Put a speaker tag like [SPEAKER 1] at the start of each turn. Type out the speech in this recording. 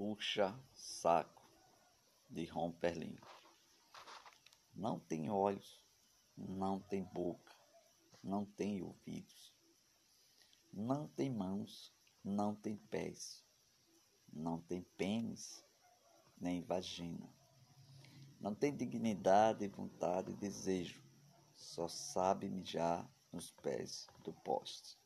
[SPEAKER 1] puxa saco de Ron Não tem olhos, não tem boca, não tem ouvidos, não tem mãos, não tem pés, não tem pênis, nem vagina. Não tem dignidade, vontade e desejo, só sabe mijar nos pés do poste.